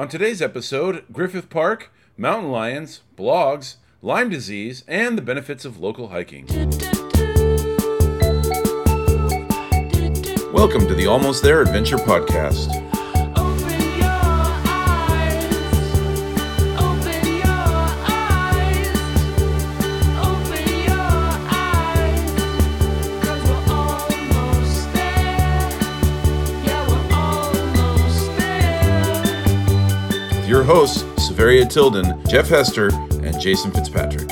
On today's episode, Griffith Park, mountain lions, blogs, Lyme disease, and the benefits of local hiking. Welcome to the Almost There Adventure Podcast. Your hosts, Severia Tilden, Jeff Hester, and Jason Fitzpatrick.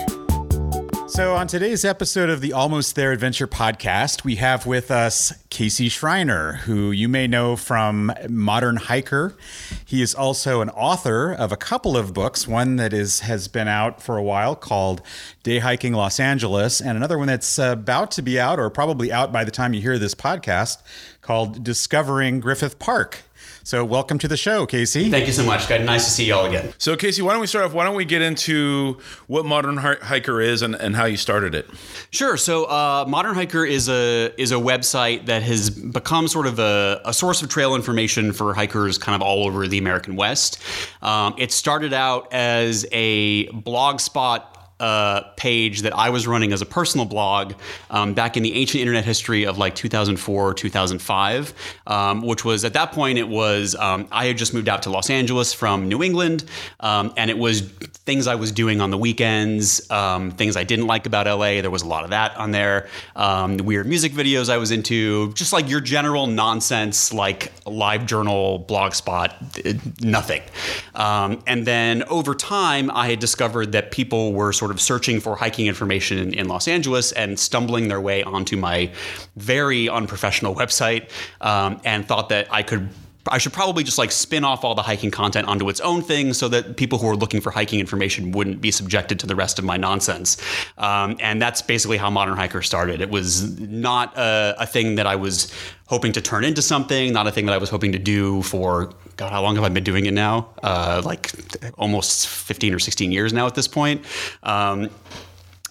So, on today's episode of the Almost There Adventure podcast, we have with us Casey Schreiner, who you may know from Modern Hiker. He is also an author of a couple of books, one that is has been out for a while called Day Hiking Los Angeles, and another one that's about to be out or probably out by the time you hear this podcast called Discovering Griffith Park. So, welcome to the show, Casey. Thank you so much. Guy. Nice to see you all again. So, Casey, why don't we start off? Why don't we get into what Modern Hiker is and, and how you started it? Sure. So, uh, Modern Hiker is a is a website that has become sort of a, a source of trail information for hikers kind of all over the American West. Um, it started out as a blog spot. Uh, page that I was running as a personal blog um, back in the ancient internet history of like 2004 or 2005, um, which was at that point it was um, I had just moved out to Los Angeles from New England, um, and it was things I was doing on the weekends, um, things I didn't like about LA. There was a lot of that on there. Um, the weird music videos I was into, just like your general nonsense, like live journal, blog spot, eh, nothing. Um, and then over time, I had discovered that people were sort of searching for hiking information in, in Los Angeles and stumbling their way onto my very unprofessional website um, and thought that I could I should probably just like spin off all the hiking content onto its own thing so that people who are looking for hiking information wouldn't be subjected to the rest of my nonsense. Um, and that's basically how Modern Hiker started. It was not a, a thing that I was hoping to turn into something, not a thing that I was hoping to do for, God, how long have I been doing it now? Uh, like almost 15 or 16 years now at this point. Um,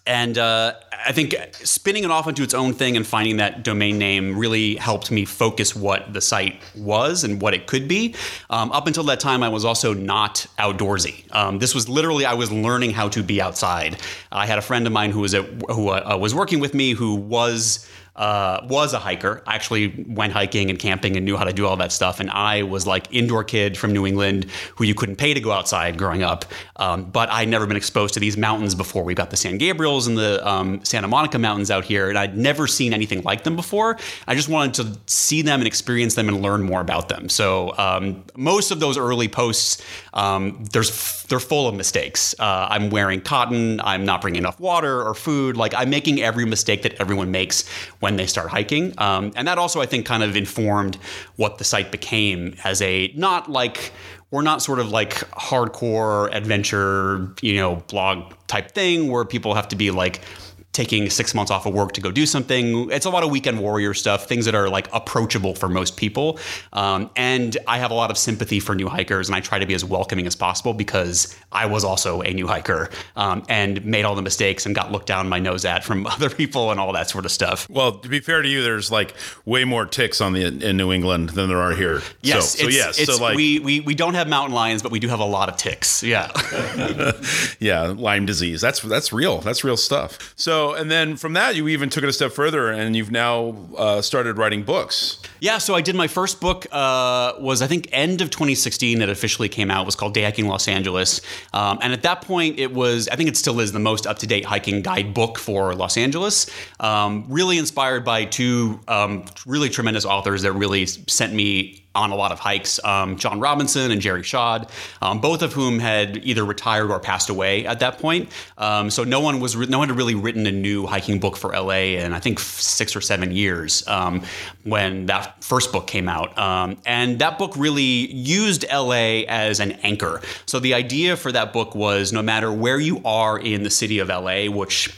and uh, I think spinning it off into its own thing and finding that domain name really helped me focus what the site was and what it could be. Um, up until that time, I was also not outdoorsy. Um, this was literally I was learning how to be outside. I had a friend of mine who was at, who uh, was working with me who was uh, was a hiker. I actually went hiking and camping and knew how to do all that stuff. And I was like indoor kid from New England who you couldn't pay to go outside growing up. Um, but I'd never been exposed to these mountains before. We've got the San Gabriels and the um, Santa Monica mountains out here, and I'd never seen anything like them before. I just wanted to see them and experience them and learn more about them. So um, most of those early posts, um, there's they're full of mistakes. Uh, I'm wearing cotton. I'm not bringing enough water or food. Like I'm making every mistake that everyone makes when they start hiking. Um, and that also, I think, kind of informed what the site became as a not like we're not sort of like hardcore adventure, you know, blog type thing where people have to be like taking six months off of work to go do something. It's a lot of weekend warrior stuff, things that are like approachable for most people. Um, and I have a lot of sympathy for new hikers, and I try to be as welcoming as possible because I was also a new hiker um, and made all the mistakes and got looked down my nose at from other people and all that sort of stuff. Well, to be fair to you, there's like way more ticks on the in New England than there are here. Yes, so, so yes, so like we, we we don't have mountain lions, but we do have a lot of ticks. Yeah. yeah, Lyme disease. That's that's real. That's real stuff. So, and then from that, you even took it a step further, and you've now uh, started writing books. Yeah, so I did my first book uh, was I think end of 2016 that officially came out. It was called Day Hiking Los Angeles, um, and at that point it was I think it still is the most up to date hiking guidebook for Los Angeles. Um, really inspired by two um, really tremendous authors that really sent me on a lot of hikes. Um, John Robinson and Jerry Schad, um, both of whom had either retired or passed away at that point. Um, so no one was re- no one had really written a new hiking book for LA in I think six or seven years um, when that first book came out. Um, and that book really used LA as an anchor. So the idea for that book was no matter where you are in the city of LA, which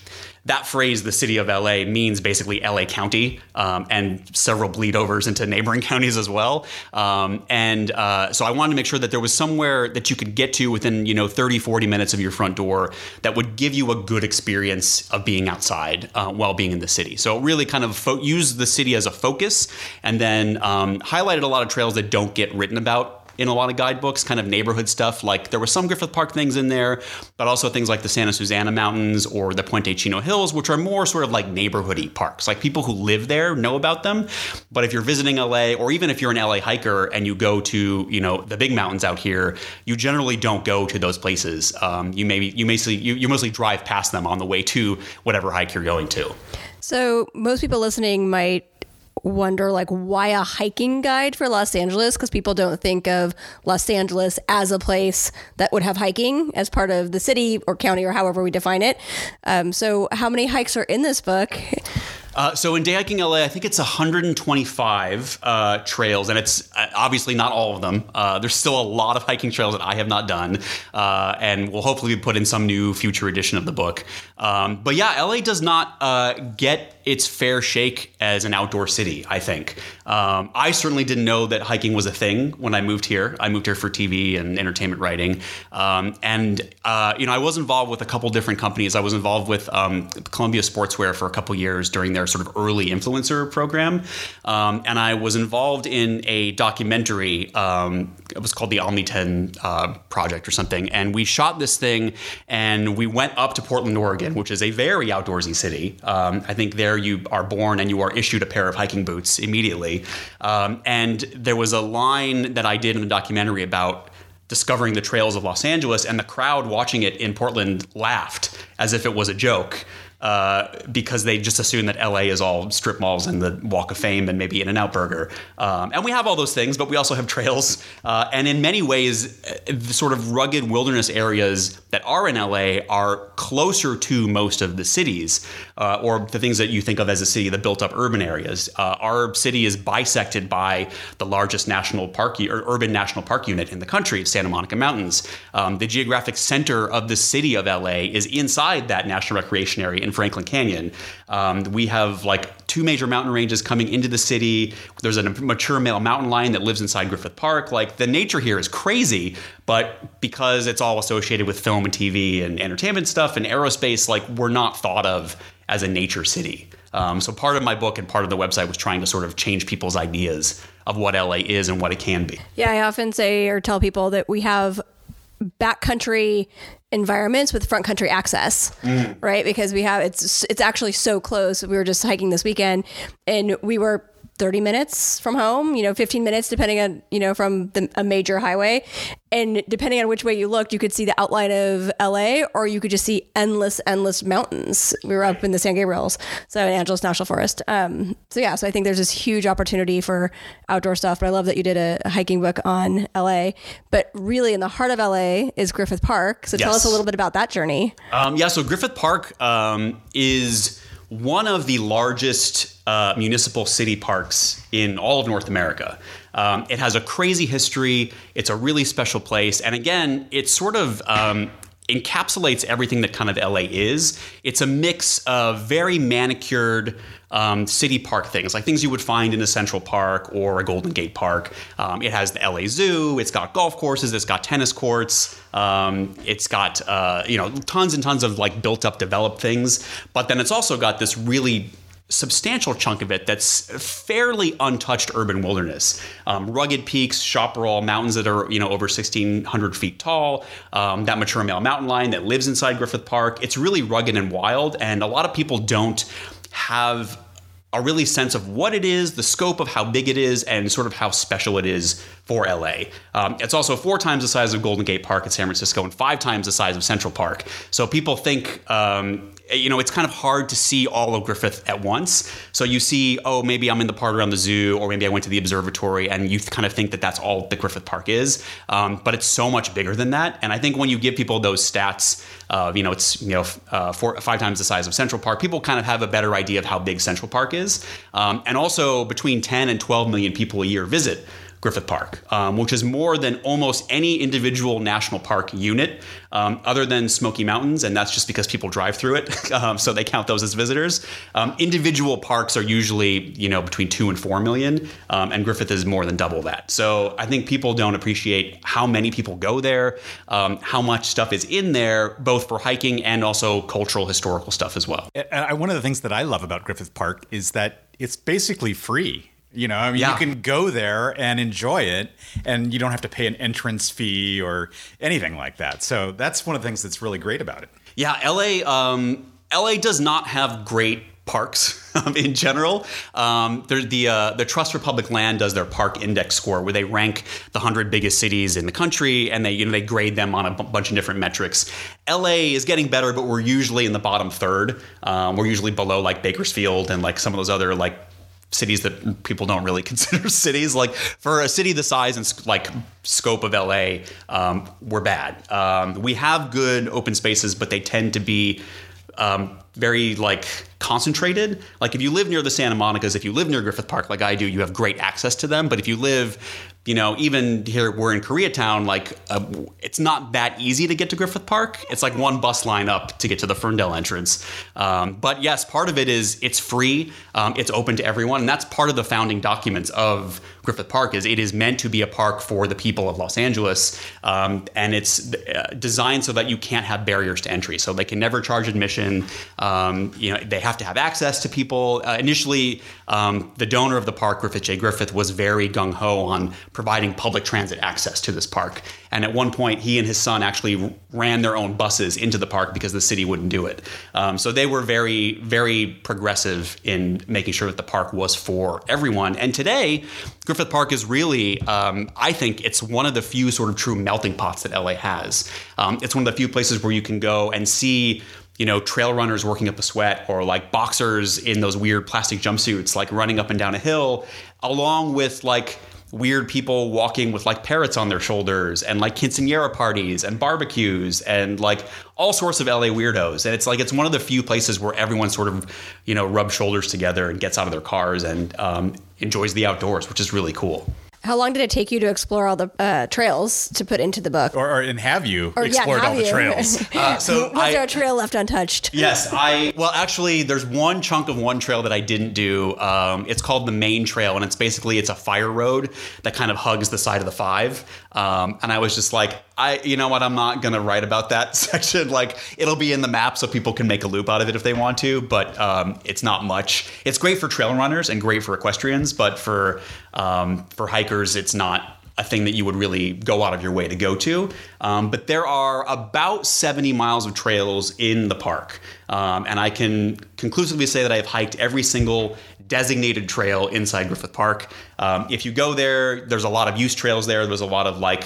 that phrase, the city of LA, means basically LA County um, and several bleed overs into neighboring counties as well. Um, and uh, so I wanted to make sure that there was somewhere that you could get to within, you know, 30, 40 minutes of your front door that would give you a good experience of being outside uh, while being in the city. So it really kind of fo- use the city as a focus and then um, highlighted a lot of trails that don't get written about in a lot of guidebooks, kind of neighborhood stuff. Like there was some Griffith Park things in there, but also things like the Santa Susana Mountains or the Puente Chino Hills, which are more sort of like neighborhoody parks. Like people who live there know about them. But if you're visiting LA, or even if you're an LA hiker and you go to you know the big mountains out here, you generally don't go to those places. Um, you maybe you mostly you, you mostly drive past them on the way to whatever hike you're going to. So most people listening might wonder like why a hiking guide for Los Angeles because people don't think of Los Angeles as a place that would have hiking as part of the city or county or however we define it. Um, so how many hikes are in this book? Uh, so in day hiking LA, I think it's 125 uh, trails, and it's uh, obviously not all of them. Uh, there's still a lot of hiking trails that I have not done, uh, and will hopefully be put in some new future edition of the book. Um, but yeah, LA does not uh, get its fair shake as an outdoor city. I think um, I certainly didn't know that hiking was a thing when I moved here. I moved here for TV and entertainment writing, um, and you know I was involved with a couple different companies. I was involved with um, Columbia Sportswear for a couple years during their sort of early influencer program. Um, and I was involved in a documentary. Um, it was called the Omni 10 uh, Project or something. And we shot this thing and we went up to Portland, Oregon, which is a very outdoorsy city. Um, I think there you are born and you are issued a pair of hiking boots immediately. Um, and there was a line that I did in the documentary about discovering the trails of Los Angeles, and the crowd watching it in Portland laughed as if it was a joke. Uh, because they just assume that LA is all strip malls and the Walk of Fame and maybe In and Out Burger. Um, and we have all those things, but we also have trails. Uh, and in many ways, uh, the sort of rugged wilderness areas that are in LA are closer to most of the cities, uh, or the things that you think of as a city, the built up urban areas. Uh, our city is bisected by the largest national park or urban national park unit in the country, Santa Monica Mountains. Um, the geographic center of the city of LA is inside that national recreation area in Franklin Canyon. Um, we have like two major mountain ranges coming into the city. There's a mature male mountain lion that lives inside Griffith Park. Like the nature here is crazy, but because it's all associated with film and TV and entertainment stuff and aerospace, like we're not thought of as a nature city. Um, so part of my book and part of the website was trying to sort of change people's ideas of what LA is and what it can be. Yeah, I often say or tell people that we have backcountry environments with front country access, mm. right? Because we have it's it's actually so close. We were just hiking this weekend, and we were 30 minutes from home, you know, 15 minutes depending on, you know, from the, a major highway. And depending on which way you looked, you could see the outline of LA or you could just see endless, endless mountains. We were up in the San Gabriels, so in Angeles National Forest. Um, so yeah, so I think there's this huge opportunity for outdoor stuff. But I love that you did a, a hiking book on LA. But really, in the heart of LA is Griffith Park. So tell us a little bit about that journey. Um, yeah, so Griffith Park um, is one of the largest uh, municipal city parks in all of North America. Um, it has a crazy history. It's a really special place, and again, it sort of um, encapsulates everything that kind of LA is. It's a mix of very manicured um, city park things, like things you would find in a Central Park or a Golden Gate Park. Um, it has the LA Zoo. It's got golf courses. It's got tennis courts. Um, it's got uh, you know tons and tons of like built up, developed things. But then it's also got this really substantial chunk of it that's fairly untouched urban wilderness. Um, rugged peaks, chaparral mountains that are you know over 1,600 feet tall. Um, that mature male mountain lion that lives inside Griffith Park. It's really rugged and wild, and a lot of people don't have a really sense of what it is, the scope of how big it is, and sort of how special it is for LA. Um, it's also four times the size of Golden Gate Park in San Francisco and five times the size of Central Park. So people think, um, you know, it's kind of hard to see all of Griffith at once. So you see, oh, maybe I'm in the part around the zoo, or maybe I went to the observatory, and you kind of think that that's all that Griffith Park is. Um, but it's so much bigger than that. And I think when you give people those stats, of you know, it's you know, uh, four, five times the size of Central Park, people kind of have a better idea of how big Central Park is. Um, and also, between 10 and 12 million people a year visit Griffith Park, um, which is more than almost any individual national park unit, um, other than Smoky Mountains, and that's just because people drive through it, um, so they count those as visitors. Um, individual parks are usually, you know, between two and four million, um, and Griffith is more than double that. So I think people don't appreciate how many people go there, um, how much stuff is in there, both for hiking and also cultural, historical stuff as well. And one of the things that I love about Griffith Park is that it's basically free. You know, I mean, Yeah. you can go there and enjoy it, and you don't have to pay an entrance fee or anything like that. So that's one of the things that's really great about it. Yeah, LA. Um, LA does not have great parks in general. Um, the uh, the Trust for Public Land does their park index score, where they rank the hundred biggest cities in the country, and they you know they grade them on a b- bunch of different metrics. LA is getting better, but we're usually in the bottom third. Um, we're usually below like Bakersfield and like some of those other like cities that people don't really consider cities. Like for a city the size and like scope of LA, um, we're bad. Um, we have good open spaces, but they tend to be um, very like concentrated. Like if you live near the Santa Monica's, if you live near Griffith Park, like I do, you have great access to them. But if you live, you know, even here we're in Koreatown, like uh, it's not that easy to get to Griffith Park. It's like one bus line up to get to the Fern Dell entrance. Um, but yes, part of it is it's free, um, it's open to everyone, and that's part of the founding documents of Griffith Park. Is it is meant to be a park for the people of Los Angeles, um, and it's uh, designed so that you can't have barriers to entry. So they can never charge admission. Um, you know, they have to have access to people. Uh, initially, um, the donor of the park, Griffith J. Griffith, was very gung ho on providing public transit access to this park. And at one point, he and his son actually ran their own buses into the park because the city wouldn't do it. Um, so they were very, very progressive in making sure that the park was for everyone. And today, Griffith Park is really, um, I think, it's one of the few sort of true melting pots that LA has. Um, it's one of the few places where you can go and see you know, trail runners working up a sweat or like boxers in those weird plastic jumpsuits, like running up and down a hill, along with like weird people walking with like parrots on their shoulders and like quinceanera parties and barbecues and like all sorts of LA weirdos. And it's like, it's one of the few places where everyone sort of, you know, rubs shoulders together and gets out of their cars and um, enjoys the outdoors, which is really cool. How long did it take you to explore all the uh, trails to put into the book? Or, or and have you Or, yeah, explored have all the you? trails? Uh, so Was I, there a trail left untouched? Yes, I well actually there's one chunk of one trail that I didn't do. Um, it's called the main trail, and it's basically it's a fire road that kind of hugs the side of the five. Um, and I was just like, I you know what, I'm not gonna write about that section. Like it'll be in the map so people can make a loop out of it if they want to, but um, it's not much. It's great for trail runners and great for equestrians, but for um, for hikers, it's not a thing that you would really go out of your way to go to. Um, but there are about 70 miles of trails in the park. Um, and I can conclusively say that I have hiked every single designated trail inside Griffith Park. Um, if you go there, there's a lot of use trails there. There's a lot of like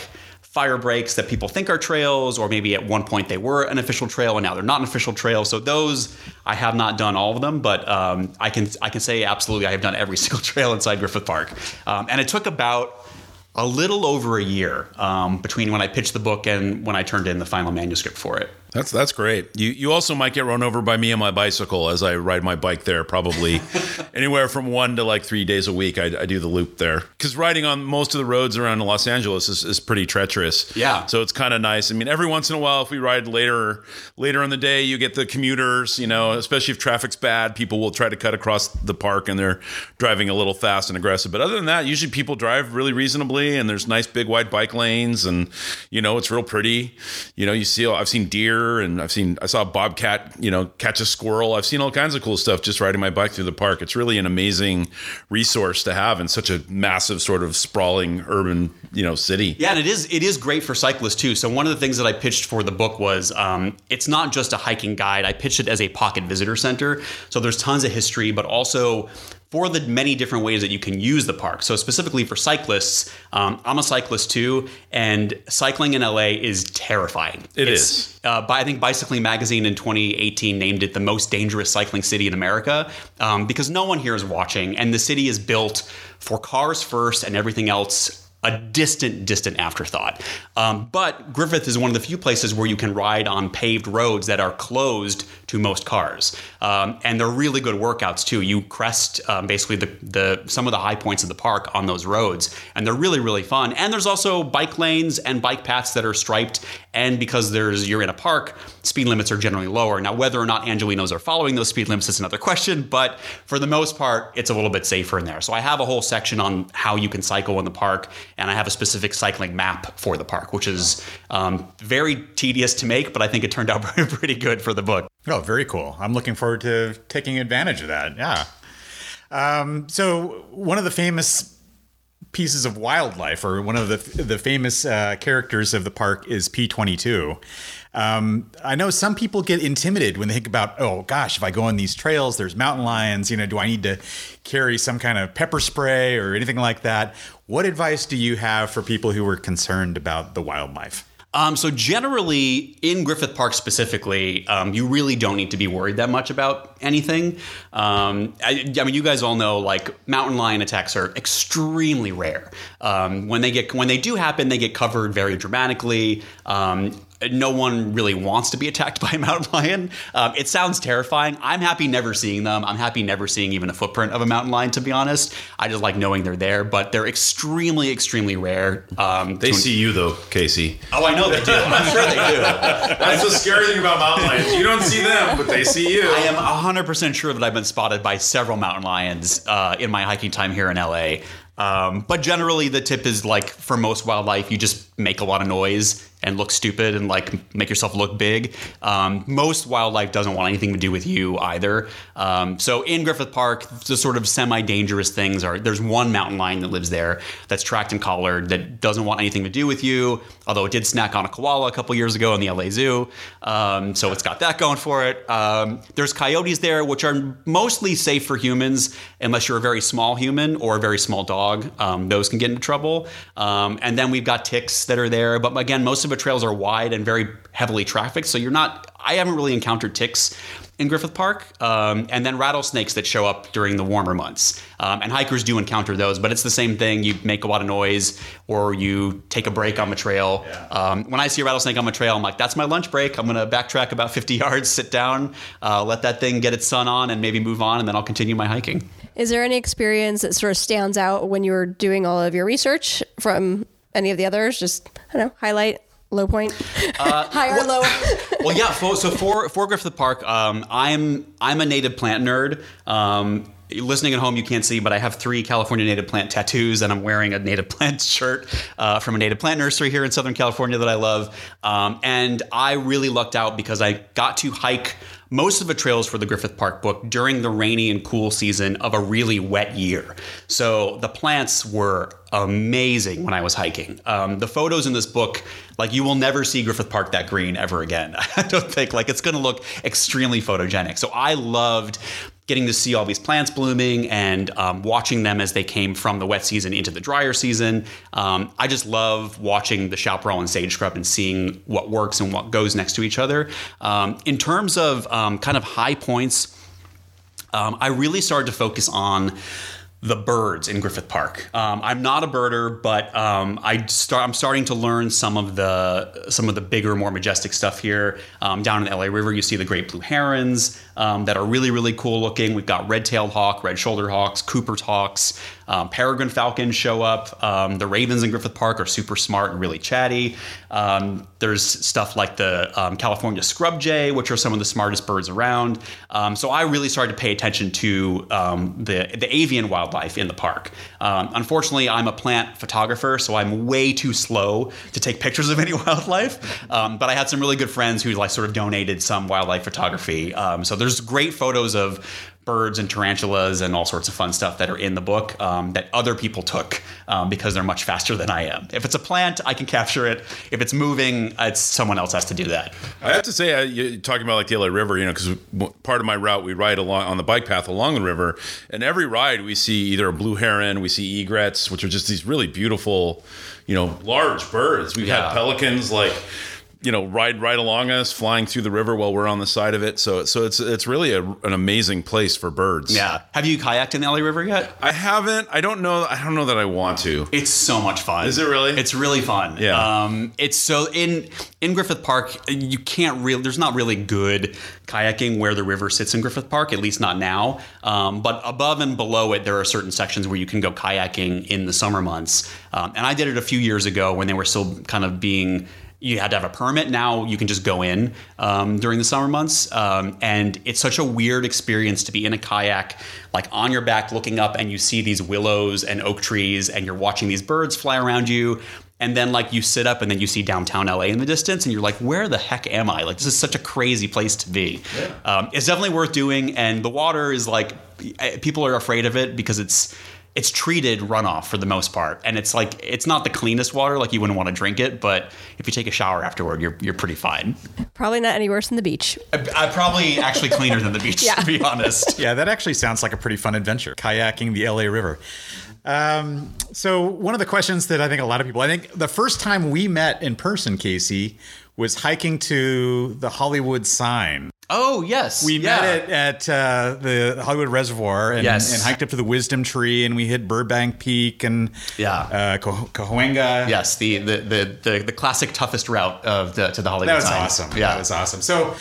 fire breaks that people think are trails, or maybe at one point they were an official trail and now they're not an official trail. So those I have not done all of them, but um, I can I can say absolutely I have done every single trail inside Griffith Park, um, and it took about a little over a year um, between when I pitched the book and when I turned in the final manuscript for it. That's that's great. You you also might get run over by me on my bicycle as I ride my bike there. Probably anywhere from one to like three days a week. I, I do the loop there because riding on most of the roads around Los Angeles is, is pretty treacherous. Yeah. So it's kind of nice. I mean, every once in a while, if we ride later later in the day, you get the commuters. You know, especially if traffic's bad, people will try to cut across the park and they're driving a little fast and aggressive. But other than that, usually people drive really reasonably and there's nice big wide bike lanes and you know it's real pretty. You know, you see I've seen deer and I've seen I saw bobcat, you know, catch a squirrel. I've seen all kinds of cool stuff just riding my bike through the park. It's really an amazing resource to have in such a massive sort of sprawling urban, you know, city. Yeah, and it is it is great for cyclists too. So one of the things that I pitched for the book was um, it's not just a hiking guide. I pitched it as a pocket visitor center. So there's tons of history, but also for the many different ways that you can use the park. So specifically for cyclists, um, I'm a cyclist too, and cycling in LA is terrifying. It It is. is. Uh, by, I think Bicycling Magazine in 2018 named it the most dangerous cycling city in America um, because no one here is watching, and the city is built for cars first and everything else a distant, distant afterthought. Um, but Griffith is one of the few places where you can ride on paved roads that are closed to most cars, um, and they're really good workouts too. You crest um, basically the, the some of the high points of the park on those roads, and they're really, really fun. And there's also bike lanes and bike paths that are striped, and because there's you're in a park, speed limits are generally lower. Now, whether or not Angelenos are following those speed limits is another question, but for the most part, it's a little bit safer in there. So I have a whole section on how you can cycle in the park, and I have a specific cycling map for the park, which is um, very tedious to make, but I think it turned out pretty good for the book. Oh, very cool. I'm looking forward to taking advantage of that. Yeah. Um, so one of the famous pieces of wildlife, or one of the the famous uh, characters of the park, is P twenty two. Um, I know some people get intimidated when they think about, oh gosh, if I go on these trails, there's mountain lions. You know, do I need to carry some kind of pepper spray or anything like that? What advice do you have for people who are concerned about the wildlife? Um, so generally, in Griffith Park specifically, um, you really don't need to be worried that much about anything. Um, I, I mean, you guys all know like mountain lion attacks are extremely rare. Um, when they get when they do happen, they get covered very dramatically. No one really wants to be attacked by a mountain lion. Um, it sounds terrifying. I'm happy never seeing them. I'm happy never seeing even a footprint of a mountain lion. To be honest, I just like knowing they're there. But they're extremely, extremely rare. Um, They see you though, Casey. Oh, I know they do. I'm sure they do. That's the scary thing about mountain lions. You don't see them, but they see you. I am 100% sure that I've been spotted by several mountain lions uh, in my hiking time here in LA. Um, but generally, the tip is like for most wildlife, you just make a lot of noise and look stupid and like make yourself look big. Um, most wildlife doesn't want anything to do with you either. Um, so in Griffith Park, the sort of semi-dangerous things are there's one mountain lion that lives there that's tracked and collared that doesn't want anything to do with you. Although it did snack on a koala a couple years ago in the LA Zoo, um, so it's got that going for it. Um, there's coyotes there, which are mostly safe for humans unless you're a very small human or a very small dog. Um, those can get into trouble. Um, and then we've got ticks that are there, but again, most of the trails are wide and very heavily trafficked, so you're not. I haven't really encountered ticks in Griffith Park, um, and then rattlesnakes that show up during the warmer months. Um, and hikers do encounter those, but it's the same thing. You make a lot of noise, or you take a break on the trail. Um, when I see a rattlesnake on the trail, I'm like, "That's my lunch break. I'm going to backtrack about 50 yards, sit down, uh, let that thing get its sun on, and maybe move on, and then I'll continue my hiking." Is there any experience that sort of stands out when you were doing all of your research from any of the others? Just I don't know, highlight, low point, high or low. well, yeah. For, so for for Griffith Park, um, I'm I'm a native plant nerd. Um, listening at home, you can't see, but I have three California native plant tattoos, and I'm wearing a native plant shirt uh, from a native plant nursery here in Southern California that I love. Um, and I really lucked out because I got to hike most of the trails for the Griffith Park book during the rainy and cool season of a really wet year. So the plants were amazing when I was hiking. Um, the photos in this book, like you will never see Griffith Park that green ever again. I don't think like it's going to look extremely photogenic. So I loved getting to see all these plants blooming and um, watching them as they came from the wet season into the drier season. Um, I just love watching the chaparral and sage scrub and seeing what works and what goes next to each other. Um, in terms of um, kind of high points, um, I really started to focus on the birds in Griffith Park. Um, I'm not a birder, but um, I start. I'm starting to learn some of the some of the bigger, more majestic stuff here. Um, down in the LA River, you see the great blue herons um, that are really, really cool looking. We've got red-tailed hawk, red-shouldered hawks, Cooper's hawks, um, peregrine falcons show up. Um, the ravens in Griffith Park are super smart and really chatty. Um, there's stuff like the um, California scrub jay, which are some of the smartest birds around. Um, so I really started to pay attention to um, the the avian wildlife in the park. Unfortunately, I'm a plant photographer, so I'm way too slow to take pictures of any wildlife. But I had some really good friends who like sort of donated some wildlife photography. So there's great photos of birds and tarantulas and all sorts of fun stuff that are in the book um, that other people took um, because they're much faster than I am. If it's a plant, I can capture it. If it's moving, it's someone else has to do that. I have to say, uh, you're talking about like the LA River, you know, because part of my route we ride along on the bike path along the river, and every ride we see either a blue heron, we see egrets, which are just these really beautiful, you know, large birds. We've Yeah. had pelicans like. You know, ride right along us, flying through the river while we're on the side of it. So, so it's it's really a, an amazing place for birds. Yeah. Have you kayaked in the LA River yet? I haven't. I don't know. I don't know that I want to. It's so much fun. Is it really? It's really fun. Yeah. Um, it's so in in Griffith Park, you can't really. There's not really good kayaking where the river sits in Griffith Park. At least not now. Um, but above and below it, there are certain sections where you can go kayaking in the summer months. Um, and I did it a few years ago when they were still kind of being. You had to have a permit. Now you can just go in um, during the summer months, um, and it's such a weird experience to be in a kayak, like on your back, looking up, and you see these willows and oak trees, and you're watching these birds fly around you, and then like you sit up, and then you see downtown LA in the distance, and you're like, where the heck am I? Like this is such a crazy place to be. Um, it's definitely worth doing, and the water is like uh, people are afraid of it because it's it's treated runoff for the most part, and it's like it's not the cleanest water. Like you wouldn't want to drink it, but if you take a shower afterward, you're you're pretty fine. Probably not any worse than the beach. I, I probably actually cleaner than the beach, Yeah. to be honest. Yeah, that actually sounds like a pretty fun adventure. Kayaking the LA River. Um, so one of the questions that I think a lot of people, I think the first time we met in person, Casey, was hiking to the Hollywood sign. Oh yes, We yeah. met at, at uh, the Hollywood Reservoir and, Yes. and hiked up to the Wisdom Tree, and we hit Burbank Peak and Yeah. uh, Cahuenga. Yes, the, the the the the classic toughest route of the to the Hollywood. that was awesome. Yeah, that was awesome. So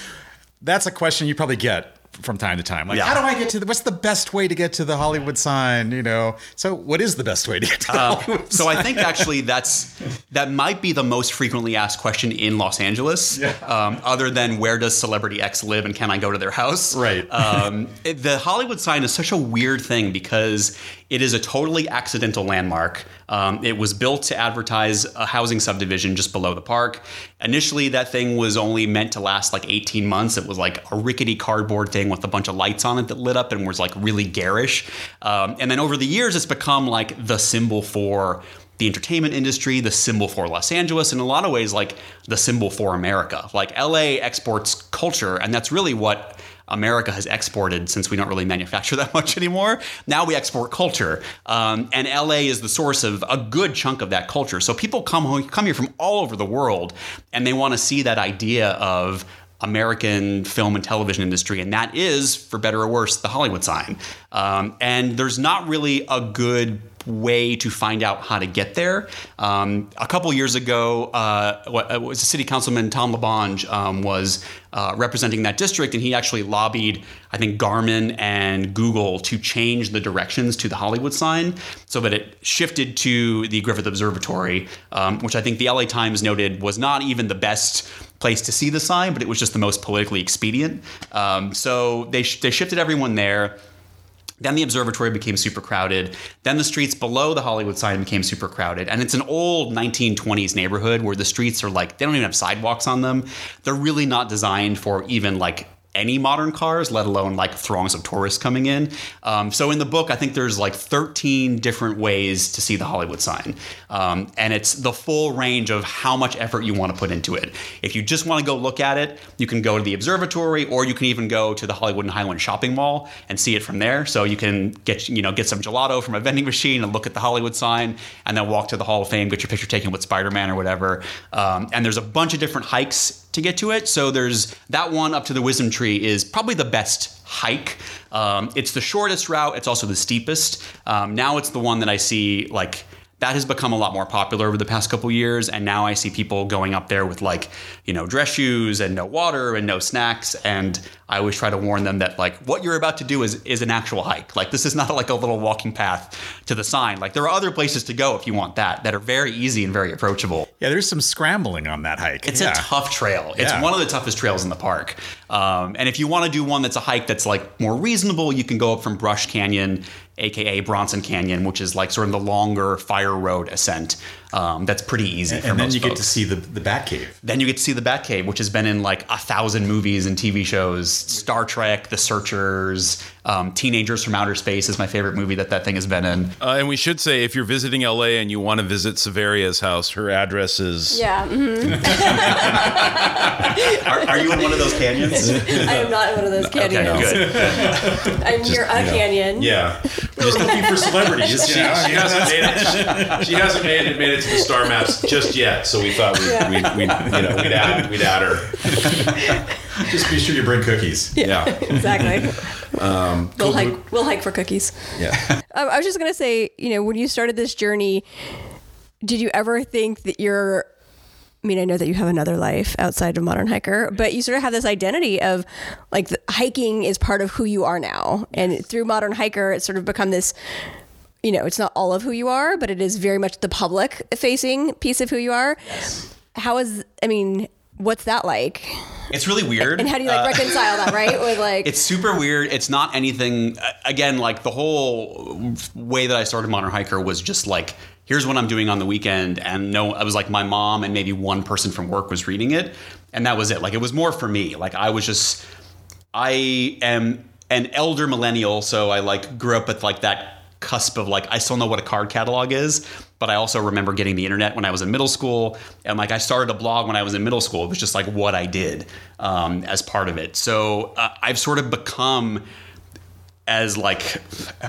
that's a question you probably get from time to time. Like, Yeah. how do I get to the? What's the best way to get to the Hollywood sign? You know. So what is the best way to get to the Hollywood Uh, So I think actually that's that might be the most frequently asked question in Los Angeles, Yeah. um, other than where does celebrity X live and can I go to their house? Right. Um, it- the Hollywood sign is such a weird thing because it is a totally accidental landmark. Um, it was built to advertise a housing subdivision just below the park. Initially, that thing was only meant to last like 18 months. It was like a rickety cardboard thing with a bunch of lights on it that lit up and was like really garish. Um, and then over the years, it's become like the symbol for the entertainment industry, the symbol for Los Angeles, in a lot of ways, like the symbol for America. Like LA exports culture, and that's really what America has exported since we don't really manufacture that much anymore. Now we export culture, um, and LA is the source of a good chunk of that culture. So people come home, come here from all over the world, and they want to see that idea of American film and television industry, and that is, for better or worse, the Hollywood sign. Um, and there's not really a good way to find out how to get there. Um, a couple years ago, uh, what it was city councilman Tom LaBonge um, was uh, representing that district, and he actually lobbied, I think, Garmin and Google to change the directions to the Hollywood sign so that it shifted to the Griffith Observatory, um, which I think the LA Times noted was not even the best place to see the sign, but it was just the most politically expedient. Um, so they, sh- they shifted everyone there. Then the observatory became super crowded. Then the streets below the Hollywood sign became super crowded. And it's an old 1920s neighborhood where the streets are like, they don't even have sidewalks on them. They're really not designed for even like any modern cars, let alone like throngs of tourists coming in. Um, so in the book, I think there's like 13 different ways to see the Hollywood sign. Um, and it's the full range of how much effort you want to put into it. If you just want to go look at it, you can go to the observatory or you can even go to the Hollywood and Highland shopping mall and see it from there. So you can get, you know, get some gelato from a vending machine and look at the Hollywood sign and then walk to the Hall of Fame, get your picture taken with Spider-Man or whatever. Um, and there's a bunch of different hikes to get to it. So there's that one up to the Wisdom Tree is probably the best hike. Um, it's the shortest route. It's also the steepest. Um, now it's the one that I see like that has become a lot more popular over the past couple years and now i see people going up there with like you know dress shoes and no water and no snacks and i always try to warn them that like what you're about to do is is an actual hike like this is not like a little walking path to the sign like there are other places to go if you want that that are very easy and very approachable Yeah, there's some scrambling on that hike. it's yeah. a tough trail. It's Yeah. one of the toughest trails in the park. Um, and if you want to do one that's a hike that's like more reasonable, you can go up from Brush Canyon, aka Bronson Canyon, which is like sort of the longer fire road ascent. Um, that's pretty easy for and then most you get to see the the Batcave. Then you get to see the Batcave, which has been in like a thousand movies and TV shows. Star Trek, The Searchers, um, Teenagers from Outer Space is my favorite movie that that thing has been in. Uh, and we should say, if you're visiting LA and you want to visit Severia's house, her address is Yeah, mhm. Are, are you in one of those canyons? I am not in one of those canyons. Good. I'm near a canyon. Yeah, we're just looking for celebrities. She, she hasn't made it. She hasn't made it, made it to the star maps just yet. So we thought we'd, Yeah. we'd, we'd you know we'd add we'd add her. Just be sure you bring cookies. Yeah. exactly. we'll hike. We'll hike for cookies. Yeah. Um, I was just gonna say, you know, when you started this journey, did you ever think that you're? I mean, I know that you have another life outside of modern hiker, but you sort of have this identity of like the, hiking is part of who you are now, and through modern hiker, it's sort of become this. You know, it's not all of who you are, but it is very much the public facing piece of who you are. How is? I mean, what's that like? It's really weird. And how do you like reconcile that, right? With like, It's super weird. It's not anything. uh, Again, like the whole way that I started Modern Hiker was just like, here's what I'm doing on the weekend, and no, I was like my mom and maybe one person from work was reading it, and that was it. Like it was more for me. Like I was just, I am an elder millennial, so I like grew up with like that cusp of like I still know what a card catalog is, but I also remember getting the internet when I was in middle school, and like I started a blog when I was in middle school. It was just like what I did um, as part of it. So uh, I've sort of become as like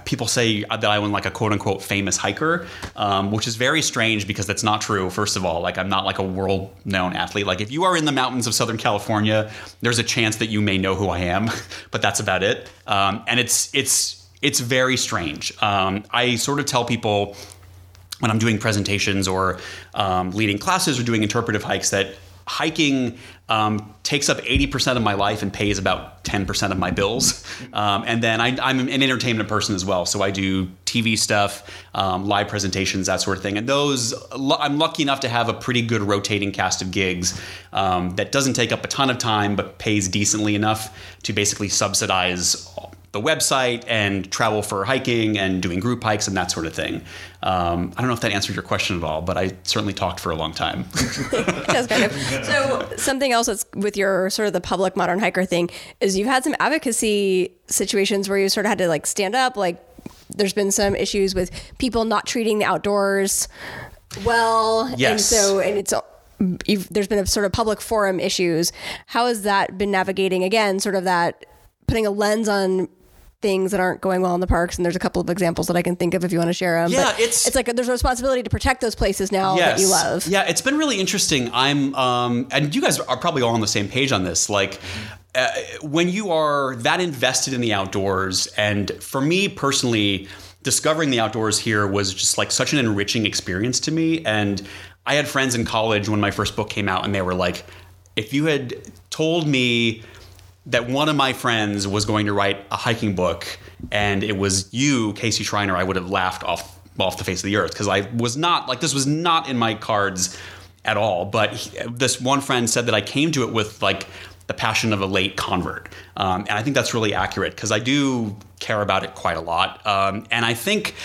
people say that I am like a quote unquote famous hiker, um, which is very strange because that's not true. First of all, like I'm not like a world known athlete. Like if you are in the mountains of Southern California, there's a chance that you may know who I am, but that's about it. Um, and it's it's it's very strange. Um, I sort of tell people when I'm doing presentations or um, leading classes or doing interpretive hikes that hiking um, takes up 80% of my life and pays about 10% of my bills. Um, and then I, I'm an entertainment person as well. So I do TV stuff, um, live presentations, that sort of thing. And those, I'm lucky enough to have a pretty good rotating cast of gigs um, that doesn't take up a ton of time, but pays decently enough to basically subsidize the website and travel for hiking and doing group hikes and that sort of thing. Um, I don't know if that answered your question at all, but I certainly talked for a long time. That's kind of so. Something else that's with your sort of the public modern hiker thing is you've had some advocacy situations where you sort of had to like stand up. Like there's been some issues with people not treating the outdoors well, and Yes. so and it's. You've, there's been a sort of public forum issues. How has that been navigating again? Sort of that putting a lens on things that aren't going well in the parks. And there's a couple of examples that I can think of if you want to share them. Yeah, but it's- it's like there's a responsibility to protect those places now that you love. Yeah, it's been really interesting. I'm, um, and you guys are probably all on the same page on this. Like, uh, when you are that invested in the outdoors, and for me personally, discovering the outdoors here was just like such an enriching experience to me. And I had friends in college when my first book came out, and they were like, if you had told me that one of my friends was going to write a hiking book and it was you, Casey Schreiner, I would have laughed off off the face of the earth because I was not like this was not in my cards at all. But he- this one friend said that I came to it with like the passion of a late convert, um, and I think that's really accurate because I do care about it quite a lot, um, and I think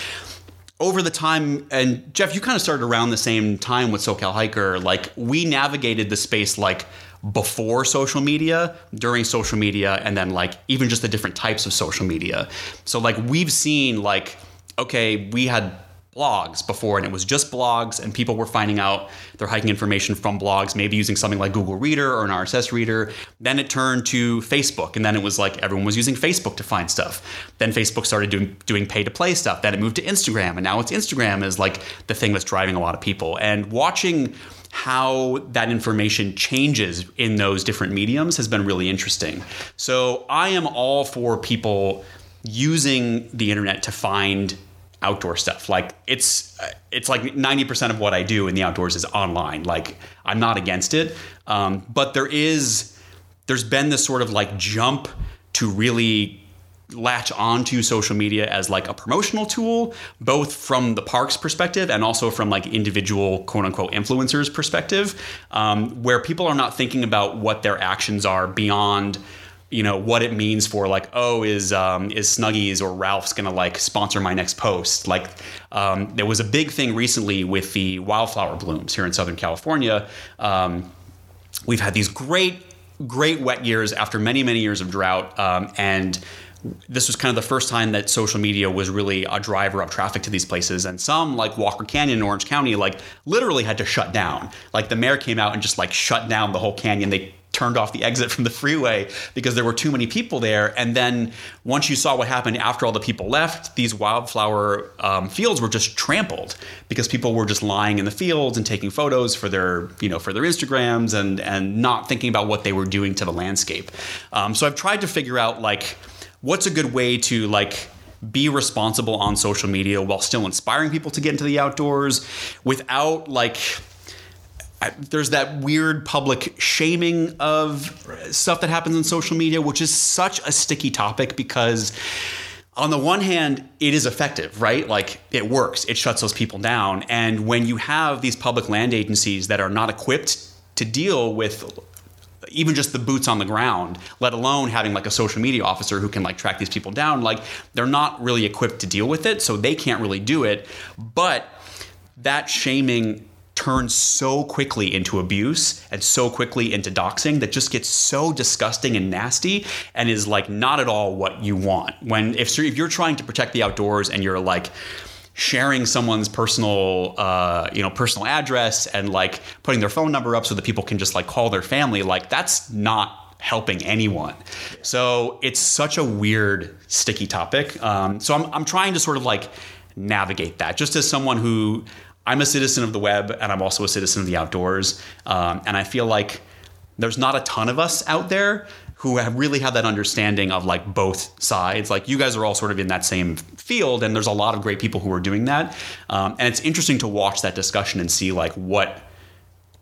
over the time, and Jeff, you kind of started around the same time with SoCal Hiker. Like we navigated the space like before social media, during social media, and then like even just the different types of social media. So like we've seen like okay, we had blogs before and it was just blogs and people were finding out their hiking information from blogs maybe using something like google reader or an rss reader. Then it turned to facebook and then it was like everyone was using facebook to find stuff. Then facebook started doing doing pay to play stuff. Then it moved to instagram and now it's instagram is like the thing that's driving a lot of people. And watching how that information changes in those different mediums has been really interesting so i am all for people using the internet to find outdoor stuff. Like it's it's like 90% of what I do in the outdoors is online. Like I'm not against it. Um, but there is there's been this sort of like jump to really latch onto social media as like a promotional tool, both from the park's perspective and also from like individual quote unquote influencers perspective, um, where people are not thinking about what their actions are beyond you know what it means for like oh is um, is Snuggies or Ralph's gonna like sponsor my next post? Like um, there was a big thing recently with the wildflower blooms here in Southern California. Um, we've had these great great wet years after many many years of drought um, and this was kind of the first time that social media was really a driver of traffic to these places and some like walker canyon in orange county like literally had to shut down like the mayor came out and just like shut down the whole canyon they turned off the exit from the freeway because there were too many people there. And then once you saw what happened after all the people left, these wildflower um, fields were just trampled because people were just lying in the fields and taking photos for their, you know, for their Instagrams and and not thinking about what they were doing to the landscape. Um, so I've tried to figure out like what's a good way to like be responsible on social media while still inspiring people to get into the outdoors without like I, there's that weird public shaming of stuff that happens on social media, which is such a sticky topic because, on the one hand, it is effective, right? Like it works, it shuts those people down. And when you have these public land agencies that are not equipped to deal with even just the boots on the ground, let alone having like a social media officer who can like track these people down, like they're not really equipped to deal with it, so they can't really do it. But that shaming turns so quickly into abuse and so quickly into doxing that just gets so disgusting and nasty and is like not at all what you want. When if if you're trying to protect the outdoors and you're like sharing someone's personal uh, you know personal address and like putting their phone number up so that people can just like call their family like that's not helping anyone. So it's such a weird sticky topic. Um, so I'm, I'm trying to sort of like navigate that. Just as someone who i'm a citizen of the web and i'm also a citizen of the outdoors um, and i feel like there's not a ton of us out there who have really had that understanding of like both sides. Like you guys are all sort of in that same field, and there's a lot of great people who are doing that. Um, and it's interesting to watch that discussion and see like what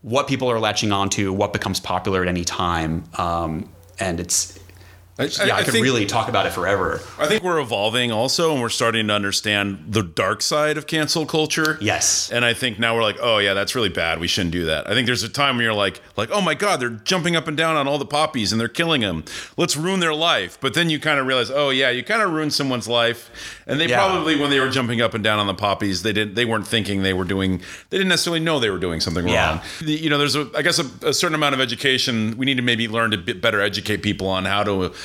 what people are latching onto, what becomes popular at any time. Um, and it's yeah, I, could think- really talk about it forever. I think we're evolving also, and we're starting to understand the dark side of cancel culture. Yes. And I think now we're like, oh yeah, that's really bad. We shouldn't do that. I think there's a time when you're like, like, oh my god, they're jumping up and down on all the poppies and they're killing them. Let's ruin their life. But then you kind of realize, oh yeah, you kind of ruined someone's life. And they Yeah. probably, when they were jumping up and down on the poppies, they didn't, they weren't thinking they were doing, they didn't necessarily know they were doing something Yeah. wrong. The, you know, there's a, I guess a, a certain amount of education. We need to maybe learn to better educate people on how to,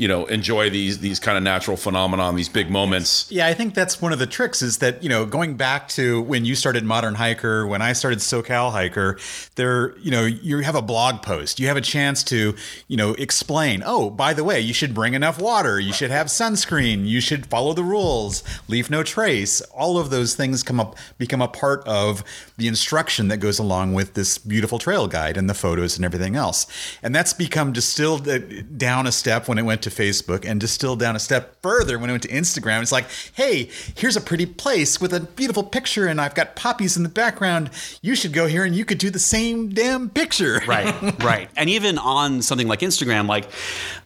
you know, enjoy these these kind of natural phenomenon, these big moments. Yeah, I think that's one of the tricks is that, you know, going back to when you started Modern Hiker, when I started SoCal Hiker, there, you know, you have a blog post. You have a chance to, you know, explain, oh, by the way, you should bring enough water, you should have sunscreen, you should follow the rules, leave no trace. All of those things come up become a part of the instruction that goes along with this beautiful trail guide and the photos and everything else. And that's become distilled uh, down a step when it went to Facebook and distilled down a step further when I went to Instagram. It's like, hey, here's a pretty place with a beautiful picture and I've got poppies in the background. You should go here and you could do the same damn picture. right right and even on something like instagram like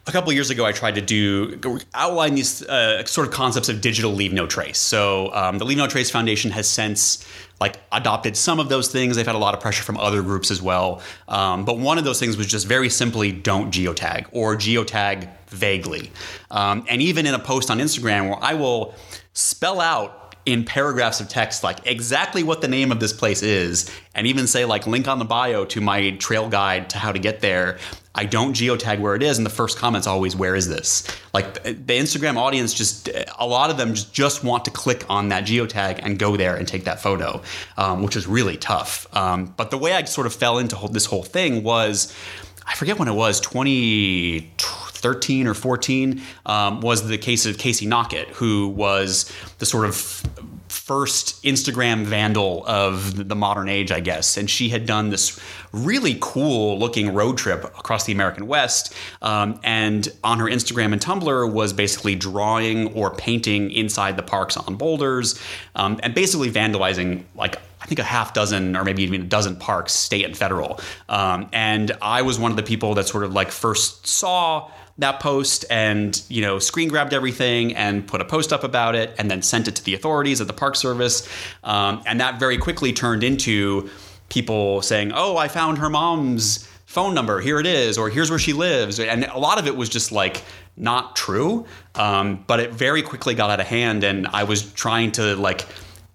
a couple years ago i tried to do outline these uh, sort of concepts of digital leave no trace so um, the leave no trace foundation has since like adopted some of those things. They've had a lot of pressure from other groups as well. Um, but one of those things was just very simply don't geotag or geotag vaguely. Um, and even in a post on instagram where i will spell out in paragraphs of text like exactly what the name of this place is and even say like link on the bio to my trail guide to how to get there i don't geotag where it is and the first comment's always where is this? Like the instagram audience just a lot of them just, just want to click on that geotag and go there and take that photo um, which is really tough. Um, but the way i sort of fell into this whole thing was i forget when it was 2013 or 14 um, was the case of Casey Nocket, who was the sort of first Instagram vandal of the modern age, I guess. And she had done this really cool looking road trip across the American West. Um, and on her Instagram and Tumblr was basically drawing or painting inside the parks on boulders um, and basically vandalizing like I think a half dozen or maybe even a dozen parks, state and federal. Um, and I was one of the people that sort of like first saw that post and you know screen grabbed everything and put a post up about it and then sent it to the authorities at the park service. Um, and that very quickly turned into people saying oh i found her mom's phone number. Here it is or here's where she lives. And a lot of it was just like not true um, but it very quickly got out of hand. And i was trying to like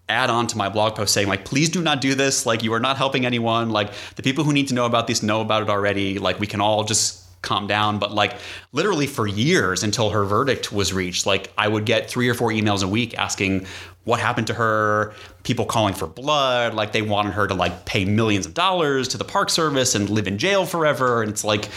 add on to my blog post saying like please do not do this. Like you are not helping anyone. Like the people who need to know about this know about it already. Like we can all just calm down but like literally for years until her verdict was reached like i would get three or four emails a week asking what happened to her people calling for blood like they wanted her to like pay millions of dollars to the park service and live in jail forever and it's like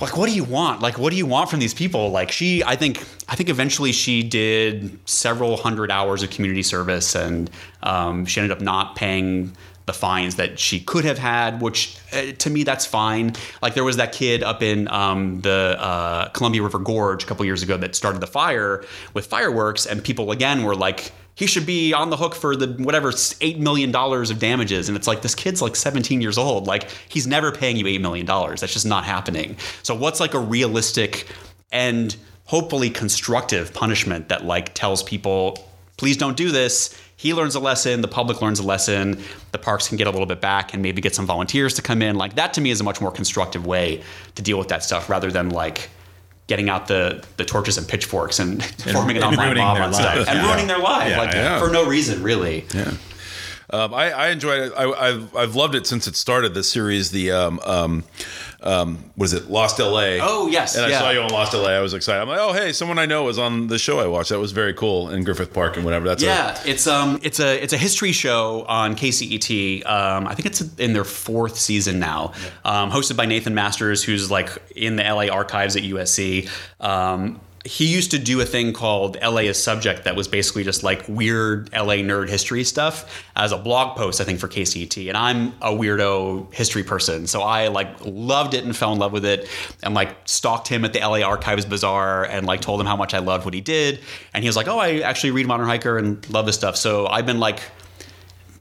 like what do you want? Like what do you want from these people? Like she i think i think eventually she did several hundred hours of community service and um, she ended up not paying the fines that she could have had which uh, to me that's fine. Like there was that kid up in um, the uh, columbia river gorge a couple years ago that started the fire with fireworks and people again were like he should be on the hook for the whatever eight million dollars of damages. And it's like this kid's like 17 years old. Like he's never paying you eight million dollars. That's just not happening. So what's like a realistic and hopefully constructive punishment that like tells people please don't do this he learns a lesson the public learns a lesson the parks can get a little bit back and maybe get some volunteers to come in like that to me is a much more constructive way to deal with that stuff rather than like getting out the the torches and pitchforks and, forming an and online mob on stuff and Yeah. ruining their life Yeah, like yeah. for no reason really Yeah. Um, I, I enjoy it. I, I've I've loved it since it started. The series, the um, um, um, what is it, Lost L.A. Oh, yes, and I yeah. saw you on Lost L.A. I was excited. I'm like, oh hey, someone I know was on the show I watched. That was very cool in Griffith Park and whatever. That's a- Yeah, it's um, it's a it's a history show on KCET. Um, I think it's in their fourth season now, um, hosted by Nathan Masters, who's like in the LA archives at USC. Um, he used to do a thing called LA as Subject that was basically just like weird LA nerd history stuff as a blog post, I think, for KCET. And I'm a weirdo history person. So I like loved it and fell in love with it and like stalked him at the LA Archives Bazaar and like told him how much I loved what he did. And he was like, oh, I actually read Modern Hiker and love this stuff. So I've been like,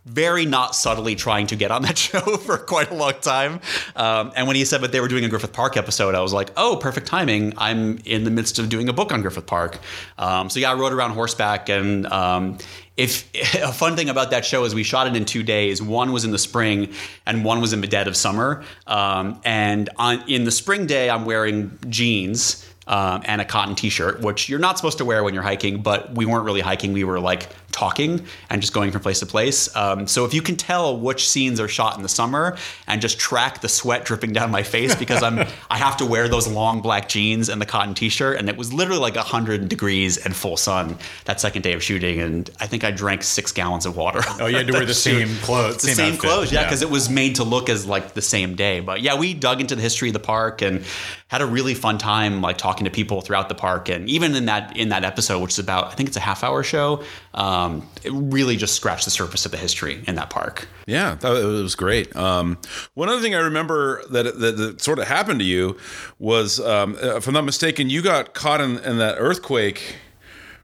very not subtly trying to get on that show for quite a long time. Um, and when he said that they were doing a Griffith Park episode, I was like, oh, perfect timing. I'm in the midst of doing a book on Griffith Park. Um, so yeah, I rode around horseback. And um, if a fun thing about that show is we shot it in two days. One was in the spring and one was in the dead of summer. Um, and on, in the spring day, I'm wearing jeans. Um, and a cotton t-shirt, which you're not supposed to wear when you're hiking, but we weren't really hiking. We were like talking and just going from place to place. Um, so if you can tell which scenes are shot in the summer and just track the sweat dripping down my face because I'm I have to wear those long black jeans and the cotton t-shirt, and it was literally like hundred degrees and full sun that second day of shooting, and I think I drank six gallons of water. Oh, you had to wear the same clothes, the same, outfit. clothes, yeah, because it was made to look as like the same day. But yeah, we dug into the history of the park and had a really fun time like talking to people throughout the park and even in that in that episode which is about i think it's a half hour show um, it really just scratched the surface of the history in that park Yeah, that, it was great. Um, one other thing I remember that, that, that sort of happened to you was, um, if I'm not mistaken, you got caught in, in that earthquake,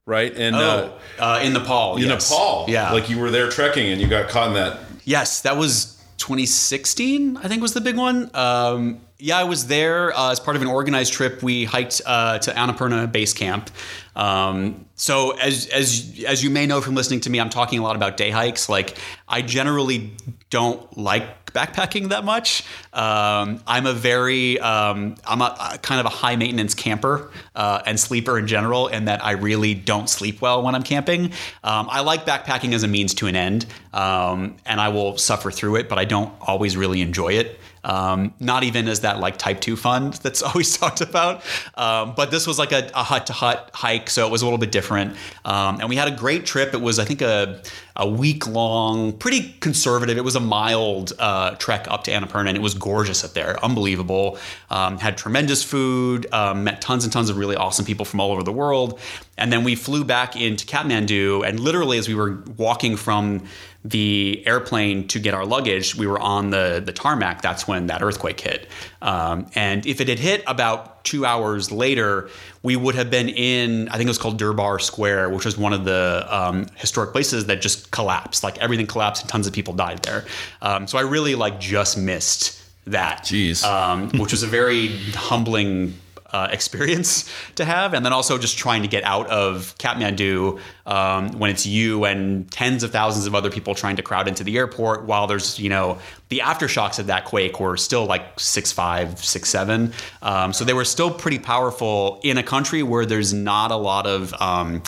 right? In, uh, uh, in nepal in yes. Nepal. yeah Like you were there trekking and you got caught in that. Yes, that was 2016. I think was the big one. Um, yeah, I was there uh, as part of an organized trip. We hiked uh, to Annapurna Base Camp. Um, so as as as you may know from listening to me, I'm talking a lot about day hikes. Like I generally don't like backpacking that much. Um, I'm a very um, I'm a, a kind of a high maintenance camper uh, and sleeper in general, in that I really don't sleep well when I'm camping. Um, I like backpacking as a means to an end, um, and I will suffer through it, but I don't always really enjoy it. Um, not even as that like type two fun that's always talked about. Um, but this was like a, a hut to hut hike, so it was a little bit different. Um, and we had a great trip. It was I think a a week long, pretty conservative. It was a mild uh, trek up to Annapurna, and it was gorgeous up there, unbelievable. Um, had tremendous food, um, met tons and tons of really awesome people from all over the world, and then we flew back into Kathmandu. And literally, as we were walking from the airplane to get our luggage, we were on the the tarmac. That's when that earthquake hit. Um, and if it had hit about two hours later, we would have been in I think it was called Durbar Square, which was one of the um, historic places that just collapsed. Like everything collapsed, and tons of people died there. Um, so I really like just missed that. Jeez. Um, which was a very humbling uh, experience to have, and then also just trying to get out of Kathmandu um, when it's you and tens of thousands of other people trying to crowd into the airport, while there's you know the aftershocks of that quake were still like six five, six seven, um, so they were still pretty powerful in a country where there's not a lot of um,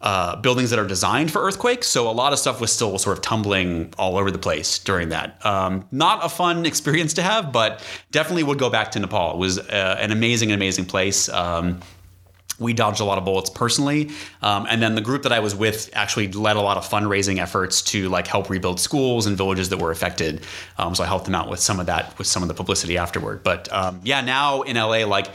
uh, buildings that are designed for earthquakes. So a lot of stuff was still sort of tumbling all over the place during that. Um, not a fun experience to have, but definitely would go back to Nepal. It was uh, an amazing, amazing place. Um, we dodged a lot of bullets personally, um, and then the group that I was with actually led a lot of fundraising efforts to like help rebuild schools and villages that were affected. Um, so I helped them out with some of that, with some of the publicity afterward. But um, yeah, now in LA, like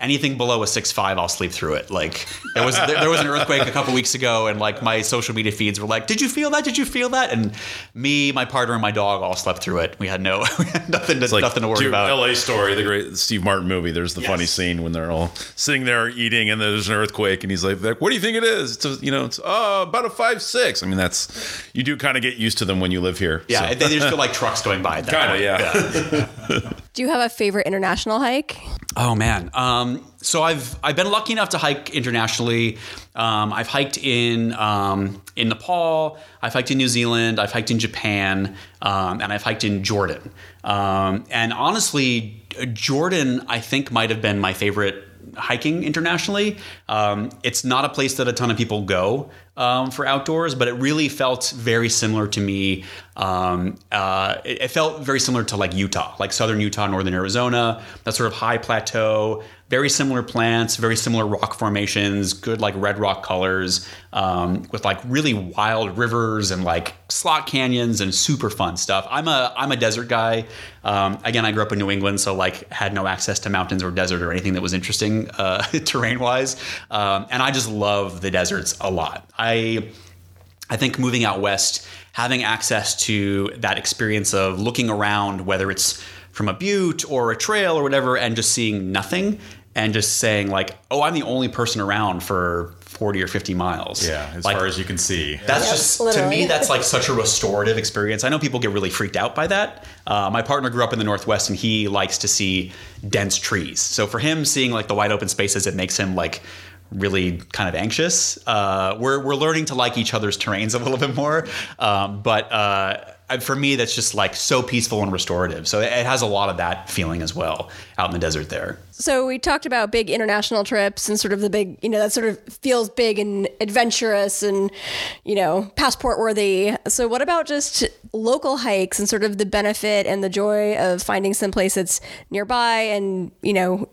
anything below a six five, I'll sleep through it. Like there was there, there was an earthquake a couple weeks ago, and like my social media feeds were like, "Did you feel that? Did you feel that?" And me, my partner, and my dog all slept through it. We had no, we had nothing to nothing to worry Dude, about. L.A. Story, the great Steve Martin movie. There's the Yes. funny scene when they're all sitting there eating, and there's an earthquake, and he's like, like, "What do you think it is?" It's a, you know, it's uh, about a five six. I mean, that's you do kind of get used to them when you live here. Yeah, so. they just feel like trucks going by. That Kinda, point. yeah. Do you have a favorite international hike? Oh man. Um, so I've I've been lucky enough to hike internationally. Um, I've hiked in um, in Nepal. I've hiked in New Zealand. I've hiked in Japan, um, and I've hiked in Jordan. Um, and honestly, Jordan I think might have been my favorite hiking internationally. Um, it's not a place that a ton of people go. um, for outdoors, but it really felt very similar to me. Um, uh, it, it felt very similar to like Utah, like southern Utah, northern Arizona, that sort of high plateau. Very similar plants, very similar rock formations, good like red rock colors, um, with like really wild rivers and like slot canyons and super fun stuff. I'm a I'm a desert guy. Um, again, I grew up in New England, so like had no access to mountains or desert or anything that was interesting uh, terrain wise, um, and I just love the deserts a lot. I I think moving out west, having access to that experience of looking around, whether it's from a butte or a trail or whatever, and just seeing nothing and just saying like, "Oh, I'm the only person around for 40 or 50 miles." Yeah, as Like, far as you can see. that's Yeah, just to me that's like such a restorative experience. I know people get really freaked out by that. Uh, my partner grew up in the northwest and he likes to see dense trees. So for him seeing like the wide open spaces it makes him like really kind of anxious. Uh, we're, we're learning to like each other's terrains a little bit more. Um, but uh, for me that's just like so peaceful and restorative so it has a lot of that feeling as well out in the desert there So we talked about big international trips and sort of the big, you know, that sort of feels big and adventurous and, you know, passport worthy. So what about just local hikes and sort of the benefit and the joy of finding some place that's nearby and, you know,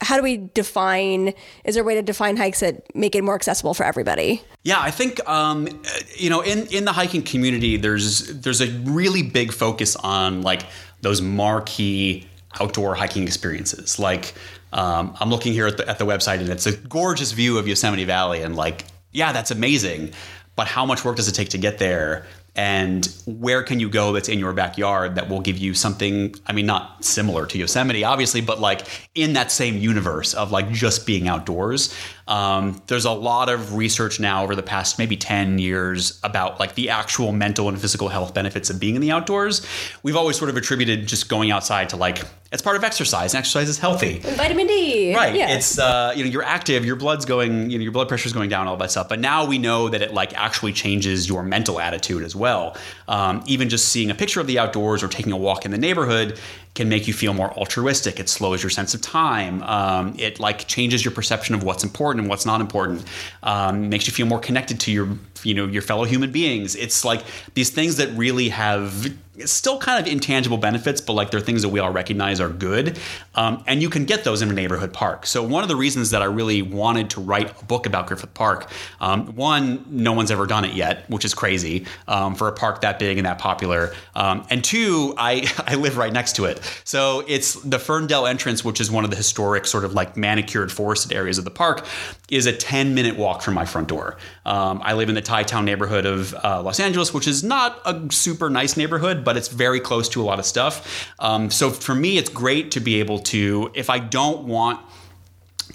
how do we define is there a way to define hikes that make it more accessible for everybody? Yeah, I think um, you know in in the hiking community, there's there's a really big focus on like those marquee outdoor hiking experiences. Like um, I'm looking here at the, at the website, and it's a gorgeous view of Yosemite Valley, and like yeah, that's amazing. But how much work does it take to get there? And where can you go that's in your backyard that will give you something? I mean, not similar to Yosemite, obviously, but like in that same universe of like just being outdoors. Um, there's a lot of research now over the past maybe 10 years about like the actual mental and physical health benefits of being in the outdoors. We've always sort of attributed just going outside to like, it's part of exercise, and exercise is healthy. Vitamin D. Right. Yeah. It's uh, you know you're active, your blood's going, you know your blood pressure's going down, all that stuff. But now we know that it like actually changes your mental attitude as well. Um, even just seeing a picture of the outdoors or taking a walk in the neighborhood can make you feel more altruistic. It slows your sense of time. Um, it like changes your perception of what's important and what's not important. Um, makes you feel more connected to your you know your fellow human beings. It's like these things that really have still kind of intangible benefits, but like they're things that we all recognize are good. Um, and you can get those in a neighborhood park. So one of the reasons that I really wanted to write a book about Griffith Park, um, one, no one's ever done it yet, which is crazy um, for a park that big and that popular. Um, and two, I, I live right next to it. So it's the Fern Dell entrance, which is one of the historic sort of like manicured forested areas of the park, is a 10 minute walk from my front door. Um, I live in the Thai Town neighborhood of uh, Los Angeles, which is not a super nice neighborhood, but it's very close to a lot of stuff. Um, so for me, it's great to be able to, if I don't want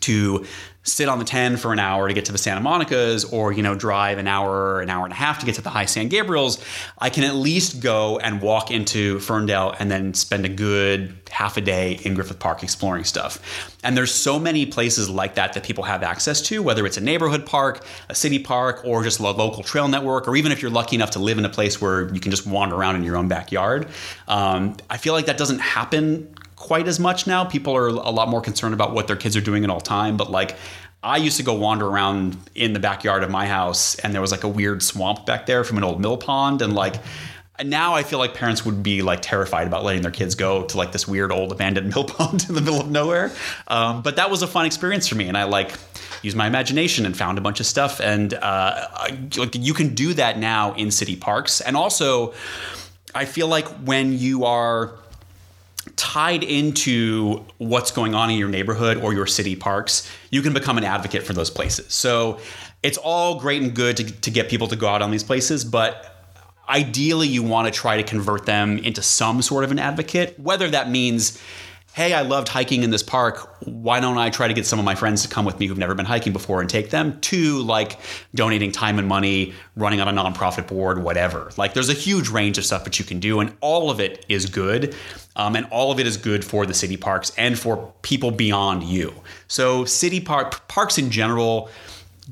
to sit on the 10 for an hour to get to the Santa Monica's or, you know, drive an hour, an hour and a half to get to the high San Gabriel's, I can at least go and walk into Fern Dell and then spend a good half a day in Griffith Park exploring stuff. And there's so many places like that that people have access to, whether it's a neighborhood park, a city park, or just a local trail network, or even if you're lucky enough to live in a place where you can just wander around in your own backyard. Um, I feel like that doesn't happen quite as much now. People are a lot more concerned about what their kids are doing at all time. But like, I used to go wander around in the backyard of my house, and there was like a weird swamp back there from an old mill pond, and like. Now I feel like parents would be like terrified about letting their kids go to like this weird old abandoned mill pond in the middle of nowhere. Um, but that was a fun experience for me, and I like used my imagination and found a bunch of stuff. And uh, I- like you can do that now in city parks, and also I feel like when you are tied into what's going on in your neighborhood or your city parks, you can become an advocate for those places. So it's all great and good to, to get people to go out on these places, but ideally you want to try to convert them into some sort of an advocate, whether that means hey, I loved hiking in this park. Why don't I try to get some of my friends to come with me who've never been hiking before and take them? To like donating time and money, running on a nonprofit board, whatever. Like there's a huge range of stuff that you can do, and all of it is good. Um, and all of it is good for the city parks and for people beyond you. So city park parks in general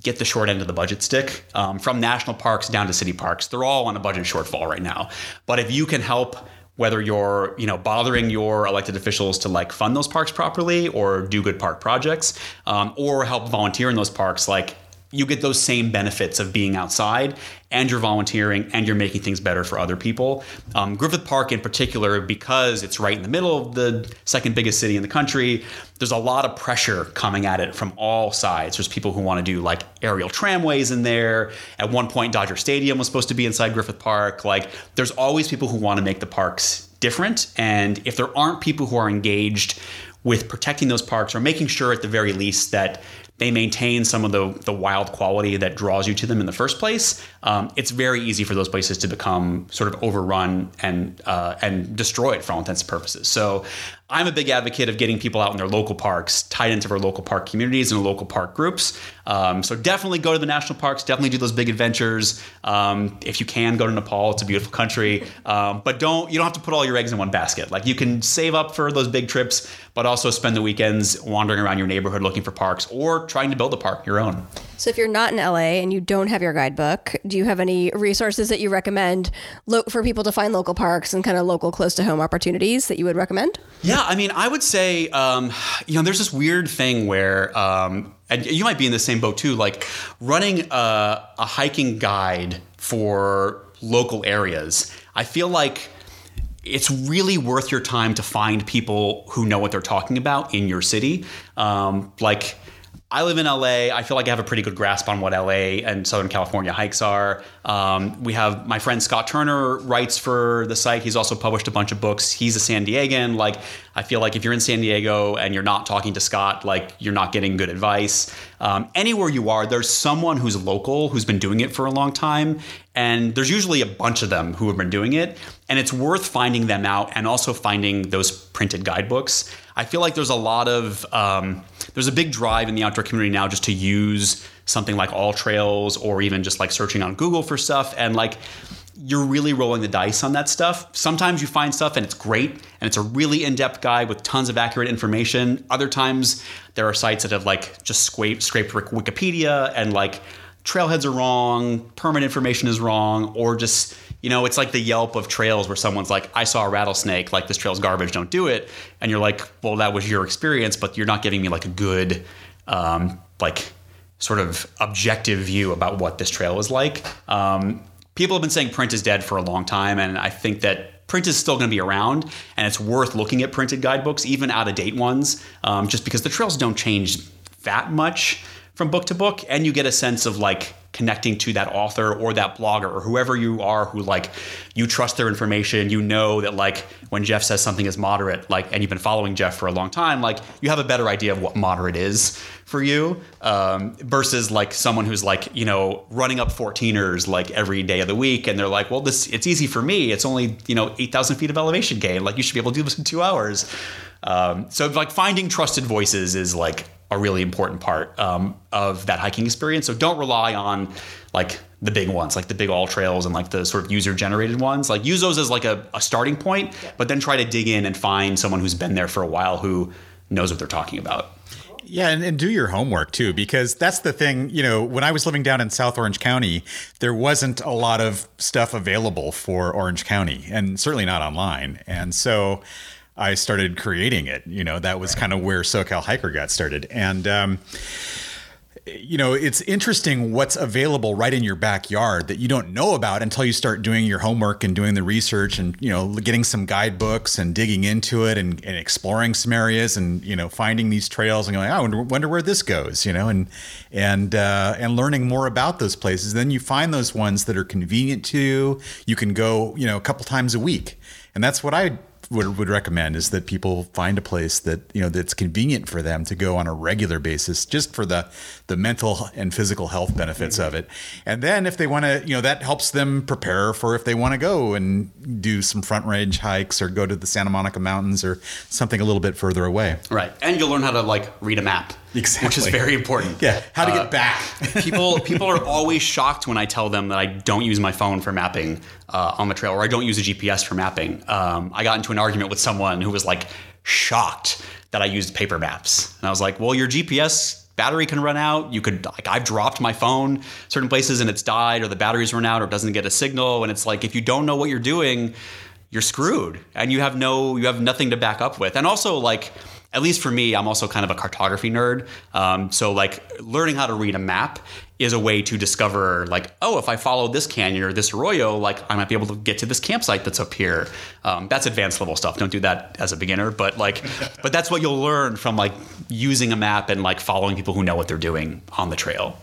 get the short end of the budget stick um, from national parks down to city parks. They're all on a budget shortfall right now. But if you can help whether you're you know bothering your elected officials to like fund those parks properly or do good park projects um, or help volunteer in those parks like you get those same benefits of being outside and you're volunteering and you're making things better for other people. Um, Griffith Park, in particular, because it's right in the middle of the second biggest city in the country, there's a lot of pressure coming at it from all sides. There's people who want to do like aerial tramways in there. At one point, Dodger Stadium was supposed to be inside Griffith Park. Like, there's always people who want to make the parks different. And if there aren't people who are engaged with protecting those parks or making sure at the very least that they maintain some of the, the wild quality that draws you to them in the first place, um, it's very easy for those places to become sort of overrun and uh, and destroyed for all intents and purposes. So I'm a big advocate of getting people out in their local parks, tied into their local park communities and local park groups. Um, so definitely go to the national parks. Definitely do those big adventures. Um, if you can, go to Nepal. It's a beautiful country. Um, but don't you don't have to put all your eggs in one basket. Like you can save up for those big trips, but also spend the weekends wandering around your neighborhood looking for parks or trying to build a park your own. So if you're not in LA and you don't have your guidebook, do you have any resources that you recommend lo- for people to find local parks and kind of local close to home opportunities that you would recommend? Yeah, I mean, I would say, um, you know, there's this weird thing where, um, and you might be in the same boat too, like running a, a hiking guide for local areas. I feel like it's really worth your time to find people who know what they're talking about in your city. Um, like, I live in LA. I feel like I have a pretty good grasp on what LA and Southern California hikes are. Um, we have my friend Scott Turner writes for the site. He's also published a bunch of books. He's a San Diegan. Like, I feel like if you're in San Diego and you're not talking to Scott, like you're not getting good advice. Um, anywhere you are, there's someone who's local who's been doing it for a long time, and there's usually a bunch of them who have been doing it. And it's worth finding them out and also finding those printed guidebooks. I feel like there's a lot of um, there's a big drive in the outdoor community now just to use something like All Trails or even just like searching on Google for stuff and like you're really rolling the dice on that stuff. Sometimes you find stuff and it's great and it's a really in-depth guide with tons of accurate information. Other times there are sites that have like just scraped scraped Wikipedia and like trailheads are wrong, permit information is wrong, or just you know, it's like the Yelp of trails where someone's like, I saw a rattlesnake, like this trail's garbage, don't do it. And you're like, well, that was your experience, but you're not giving me like a good, um, like, sort of objective view about what this trail is like. Um, people have been saying print is dead for a long time, and I think that print is still going to be around, and it's worth looking at printed guidebooks, even out of date ones, um, just because the trails don't change that much from book to book, and you get a sense of like connecting to that author or that blogger or whoever you are who like you trust their information you know that like when jeff says something is moderate like and you've been following jeff for a long time like you have a better idea of what moderate is for you um, versus like someone who's like you know running up 14ers like every day of the week and they're like well this it's easy for me. It's only you know 8000 feet of elevation gain. Like you should be able to do this in two hours. Um, so like finding trusted voices is like a really important part um, of that hiking experience. So don't rely on like the big ones, like the big all trails and like the sort of user generated ones. Like use those as like a, a starting point, but then try to dig in and find someone who's been there for a while who knows what they're talking about. Yeah, and, and do your homework too, because that's the thing. You know, when I was living down in South Orange County, there wasn't a lot of stuff available for Orange County, and certainly not online. And so I started creating it. You know, that was kind of where SoCal Hiker got started. And, um, you know, it's interesting what's available right in your backyard that you don't know about until you start doing your homework and doing the research and, you know, getting some guidebooks and digging into it and, and exploring some areas and, you know, finding these trails and going, oh, I wonder, wonder where this goes, you know, and, and, uh, and learning more about those places. Then you find those ones that are convenient to you. You can go, you know, a couple times a week. And that's what I would, would recommend is that people find a place that you know that's convenient for them to go on a regular basis just for the the mental and physical health benefits of it and then if they want to you know that helps them prepare for if they want to go and do some front range hikes or go to the Santa Monica mountains or something a little bit further away Right. And you'll learn how to like read a map. Exactly. Which is very important. yeah how to Uh, get back people people are always shocked when I tell them that I don't use my phone for mapping uh, on the trail, or I don't use a GPS for mapping. Um, I got into an argument with someone who was like shocked that I used paper maps, and I was like, "Well, your GPS battery can run out. You could like I've dropped my phone certain places and it's died, or the battery's run out, or doesn't get a signal, and it's like if you don't know what you're doing." You're screwed, and you have no, you have nothing to back up with. And also, like, at least for me, I'm also kind of a cartography nerd. Um, so, like, learning how to read a map is a way to discover like oh if i follow this canyon or this arroyo like i might be able to get to this campsite that's up here um, that's advanced level stuff don't do that as a beginner but like but that's what you'll learn from like using a map and like following people who know what they're doing on the trail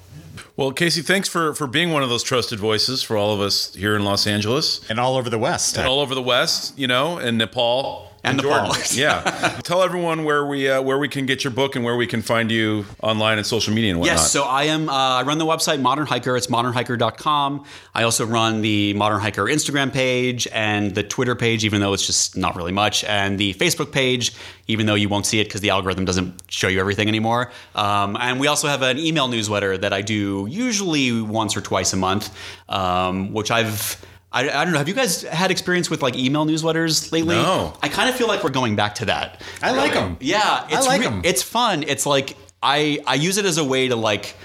Well, Casey, thanks for for being one of those trusted voices for all of us here in Los Angeles And all over the West. and all over the West, you know, and Nepal. And Jordan. Nepal. yeah. Tell everyone where we uh, where we can get your book and where we can find you online and social media and whatnot. Yes, so I am. Uh, I run the website Modern Hiker. It's modernhiker.com. I also run the Modern Hiker Instagram page and the Twitter page, even though it's just not really much, and the Facebook page, even though you won't see it because the algorithm doesn't show you everything anymore. Um, and we also have an email newsletter that I do usually once or twice a month, um, which I've. I, I don't know. Have you guys had experience with like email newsletters lately? No. I kind of feel like we're going back to that. I like 'em. Yeah, it's like re- 'em. It's fun. It's like I I use it as a way to like.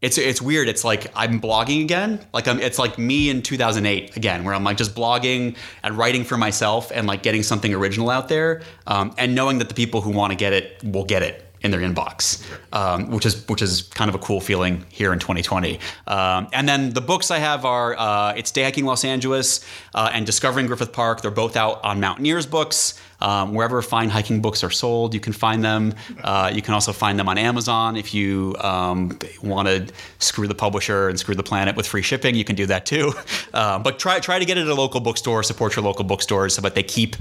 It's it's weird. It's like I'm blogging again. Like I'm. It's like me in 2008 again, where I'm like just blogging and writing for myself and like getting something original out there, um, and knowing that the people who want to get it will get it in their inbox, um, which is which is kind of a cool feeling here in 2020. Um, and then the books I have are uh, it's Day Hiking Los Angeles uh, and Discovering Griffith Park. They're both out on Mountaineers Books. Um, wherever fine hiking books are sold, you can find them. Uh, you can also find them on Amazon if you um, want to screw the publisher and screw the planet with free shipping. You can do that too. Uh, but try try to get it at a local bookstore. Support your local bookstores that they keep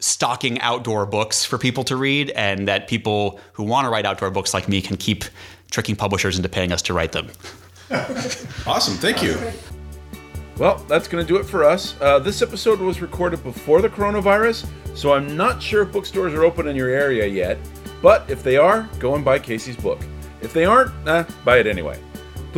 stocking outdoor books for people to read, and that people who want to write outdoor books like me can keep tricking publishers into paying us to write them. Awesome. Thank you. Well, that's going to do it for us. Uh, this episode was recorded before the coronavirus, so I'm not sure if bookstores are open in your area yet. But if they are, go and buy Casey's book. If they aren't, eh, buy it anyway.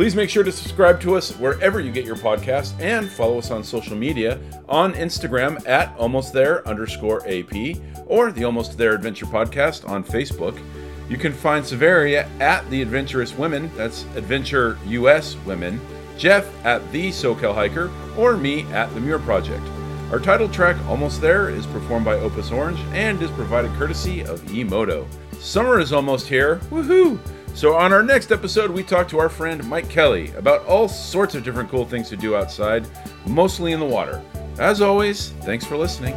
Please make sure to subscribe to us wherever you get your podcast and follow us on social media on Instagram at almost there underscore AP or the Almost There Adventure Podcast on Facebook. You can find Severia at the Adventurous Women, that's Adventure US Women, Jeff at the SoCal Hiker, or me at the Muir Project. Our title track, Almost There, is performed by Opus Orange and is provided courtesy of Emoto. Summer is almost here, woohoo! So, on our next episode, we talk to our friend Mike Kelly about all sorts of different cool things to do outside, mostly in the water. As always, thanks for listening.